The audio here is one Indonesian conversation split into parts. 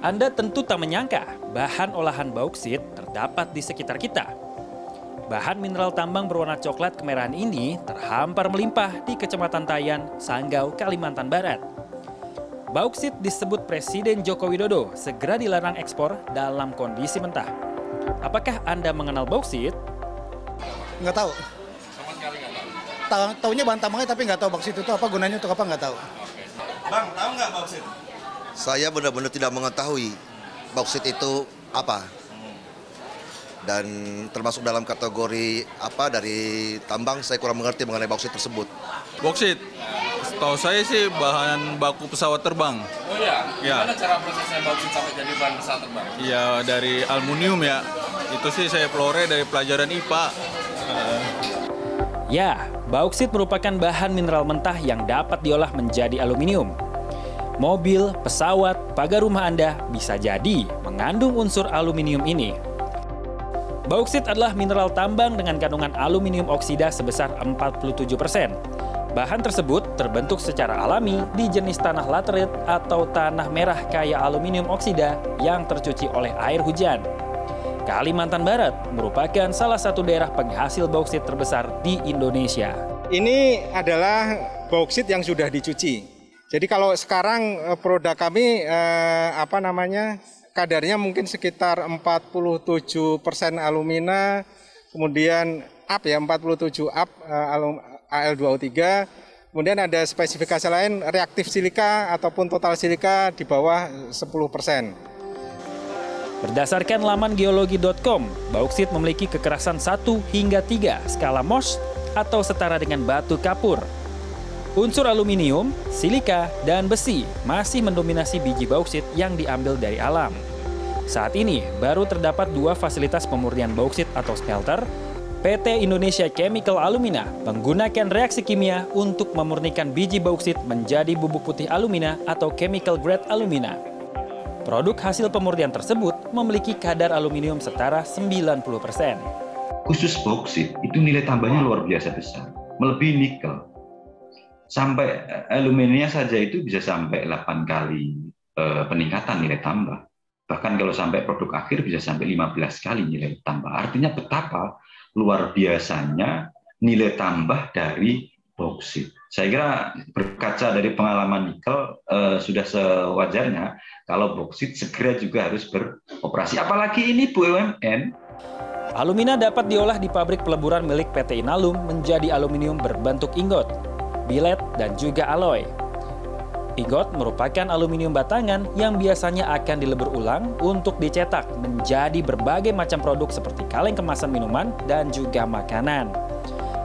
Anda tentu tak menyangka bahan olahan bauksit terdapat di sekitar kita. Bahan mineral tambang berwarna coklat kemerahan ini terhampar melimpah di Kecamatan Tayan, Sanggau, Kalimantan Barat. Bauksit disebut Presiden Joko Widodo segera dilarang ekspor dalam kondisi mentah. Apakah Anda mengenal bauksit? Nggak tahu. Sama sekali nggak tahu. Tahu taunya bahan tambangnya tapi nggak tahu bauksit itu apa gunanya untuk apa nggak tahu. Bang, tahu nggak bauksit? Saya benar-benar tidak mengetahui bauksit itu apa. Dan termasuk dalam kategori apa dari tambang saya kurang mengerti mengenai bauksit tersebut. Boksit, setahu saya sih bahan baku pesawat terbang. Oh iya? Ya. Gimana cara prosesnya bauksit sampai jadi bahan pesawat terbang? Ya dari aluminium ya. Itu sih saya pelore dari pelajaran IPA. Ya, bauksit merupakan bahan mineral mentah yang dapat diolah menjadi aluminium. Mobil, pesawat, pagar rumah Anda bisa jadi mengandung unsur aluminium ini. Bauksit adalah mineral tambang dengan kandungan aluminium oksida sebesar 47%. Bahan tersebut terbentuk secara alami di jenis tanah laterit atau tanah merah kaya aluminium oksida yang tercuci oleh air hujan. Kalimantan Barat merupakan salah satu daerah penghasil bauksit terbesar di Indonesia. Ini adalah bauksit yang sudah dicuci. Jadi kalau sekarang eh, produk kami eh, apa namanya kadarnya mungkin sekitar 47% alumina, kemudian up ya 47 up eh, alum- Al2O3, kemudian ada spesifikasi lain reaktif silika ataupun total silika di bawah 10%. Berdasarkan laman geologi.com, bauksit memiliki kekerasan 1 hingga 3 skala Mohs atau setara dengan batu kapur. Unsur aluminium, silika, dan besi masih mendominasi biji bauksit yang diambil dari alam. Saat ini, baru terdapat dua fasilitas pemurnian bauksit atau smelter, PT Indonesia Chemical Alumina menggunakan reaksi kimia untuk memurnikan biji bauksit menjadi bubuk putih alumina atau chemical grade alumina. Produk hasil pemurnian tersebut memiliki kadar aluminium setara 90%. khusus bauksit itu nilai tambahnya luar biasa besar, melebihi nikel. Sampai eh, aluminiumnya saja itu bisa sampai 8 kali eh, peningkatan nilai tambah. Bahkan kalau sampai produk akhir bisa sampai 15 kali nilai tambah. Artinya betapa luar biasanya nilai tambah dari bauksit. Saya kira berkaca dari pengalaman nikel eh, sudah sewajarnya kalau bauksit segera juga harus beroperasi. Apalagi ini BUMN Alumina dapat diolah di pabrik peleburan milik PT Inalum menjadi aluminium berbentuk ingot, bilet, dan juga alloy. Ingot merupakan aluminium batangan yang biasanya akan dilebur ulang untuk dicetak menjadi berbagai macam produk seperti kaleng kemasan minuman dan juga makanan.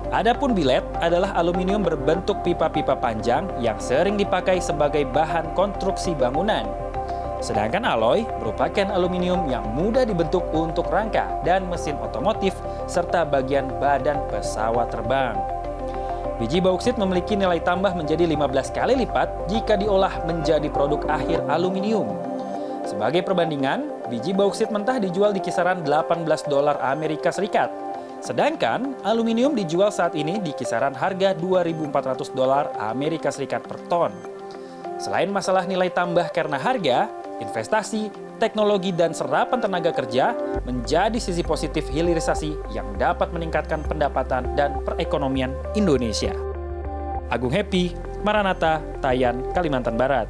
Adapun bilet adalah aluminium berbentuk pipa-pipa panjang yang sering dipakai sebagai bahan konstruksi bangunan. Sedangkan alloy merupakan aluminium yang mudah dibentuk untuk rangka dan mesin otomotif serta bagian badan pesawat terbang. Biji bauksit memiliki nilai tambah menjadi 15 kali lipat jika diolah menjadi produk akhir aluminium. Sebagai perbandingan, biji bauksit mentah dijual di kisaran 18 dolar Amerika Serikat. Sedangkan aluminium dijual saat ini di kisaran harga 2.400 dolar Amerika Serikat per ton. Selain masalah nilai tambah karena harga, investasi, teknologi, dan serapan tenaga kerja menjadi sisi positif hilirisasi yang dapat meningkatkan pendapatan dan perekonomian Indonesia. Agung Happy, Maranata, Tayan, Kalimantan Barat.